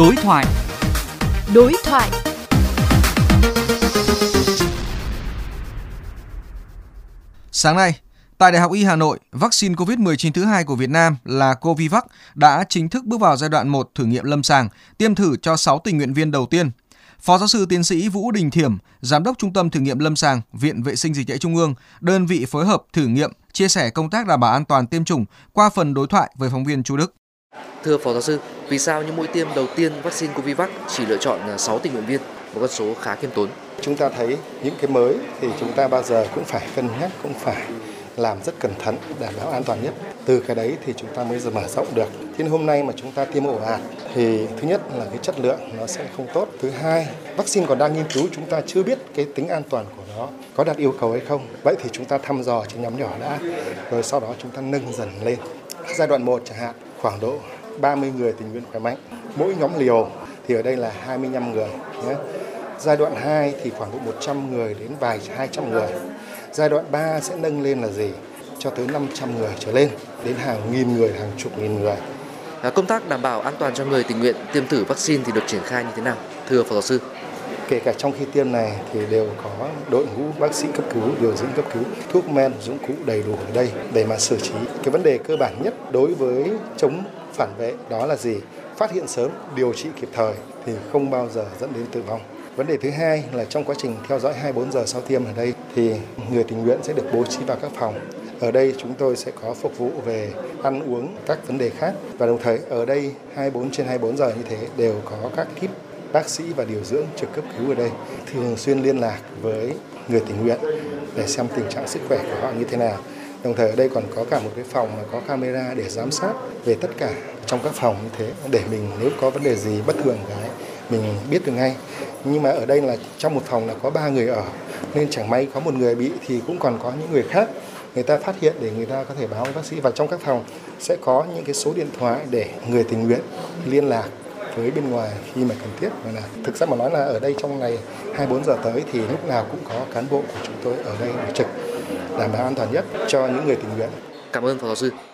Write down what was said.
Đối thoại. Đối thoại. Sáng nay, tại Đại học Y Hà Nội, vaccine COVID-19 thứ hai của Việt Nam là Covivac đã chính thức bước vào giai đoạn 1 thử nghiệm lâm sàng, tiêm thử cho 6 tình nguyện viên đầu tiên. Phó giáo sư tiến sĩ Vũ Đình Thiểm, Giám đốc Trung tâm Thử nghiệm Lâm sàng, Viện Vệ sinh Dịch tễ Trung ương, đơn vị phối hợp thử nghiệm, chia sẻ công tác đảm bảo an toàn tiêm chủng qua phần đối thoại với phóng viên Chu Đức. Thưa Phó giáo sư, vì sao những mũi tiêm đầu tiên vaccine Covivac chỉ lựa chọn à, 6 tình nguyện viên, một con số khá khiêm tốn? Chúng ta thấy những cái mới thì chúng ta bao giờ cũng phải cân nhắc, cũng phải làm rất cẩn thận đảm bảo an toàn nhất. Từ cái đấy thì chúng ta mới mở rộng được. Thế hôm nay mà chúng ta tiêm ổ ạt thì thứ nhất là cái chất lượng nó sẽ không tốt. Thứ hai, vaccine còn đang nghiên cứu chúng ta chưa biết cái tính an toàn của nó có đạt yêu cầu hay không. Vậy thì chúng ta thăm dò trên nhóm nhỏ đã, rồi sau đó chúng ta nâng dần lên. Giai đoạn 1 chẳng hạn, khoảng độ 30 người tình nguyện khỏe mạnh. Mỗi nhóm liều thì ở đây là 25 người nhé. Giai đoạn 2 thì khoảng độ 100 người đến vài 200 người. Giai đoạn 3 sẽ nâng lên là gì? Cho tới 500 người trở lên, đến hàng nghìn người, hàng chục nghìn người. À, công tác đảm bảo an toàn cho người tình nguyện tiêm thử vaccine thì được triển khai như thế nào? Thưa Phó giáo sư. Kể cả trong khi tiêm này thì đều có đội ngũ bác sĩ cấp cứu, điều dưỡng cấp cứu, thuốc men, dụng cụ đầy đủ ở đây để mà xử trí. Cái vấn đề cơ bản nhất đối với chống phản vệ đó là gì? Phát hiện sớm, điều trị kịp thời thì không bao giờ dẫn đến tử vong. Vấn đề thứ hai là trong quá trình theo dõi 24 giờ sau tiêm ở đây thì người tình nguyện sẽ được bố trí vào các phòng. Ở đây chúng tôi sẽ có phục vụ về ăn uống các vấn đề khác và đồng thời ở đây 24 trên 24 giờ như thế đều có các kíp bác sĩ và điều dưỡng trực cấp cứu ở đây thường xuyên liên lạc với người tình nguyện để xem tình trạng sức khỏe của họ như thế nào. Đồng thời ở đây còn có cả một cái phòng mà có camera để giám sát về tất cả trong các phòng như thế, để mình nếu có vấn đề gì bất thường cái mình biết được ngay. Nhưng mà ở đây là trong một phòng là có ba người ở, nên chẳng may có một người bị thì cũng còn có những người khác người ta phát hiện để người ta có thể báo với bác sĩ. Và trong các phòng sẽ có những cái số điện thoại để người tình nguyện liên lạc với bên ngoài khi mà cần thiết. Và là thực ra mà nói là ở đây trong ngày 24 giờ tới thì lúc nào cũng có cán bộ của chúng tôi ở đây để trực đảm bảo an toàn nhất cho những người tình nguyện. Cảm ơn Phó giáo sư.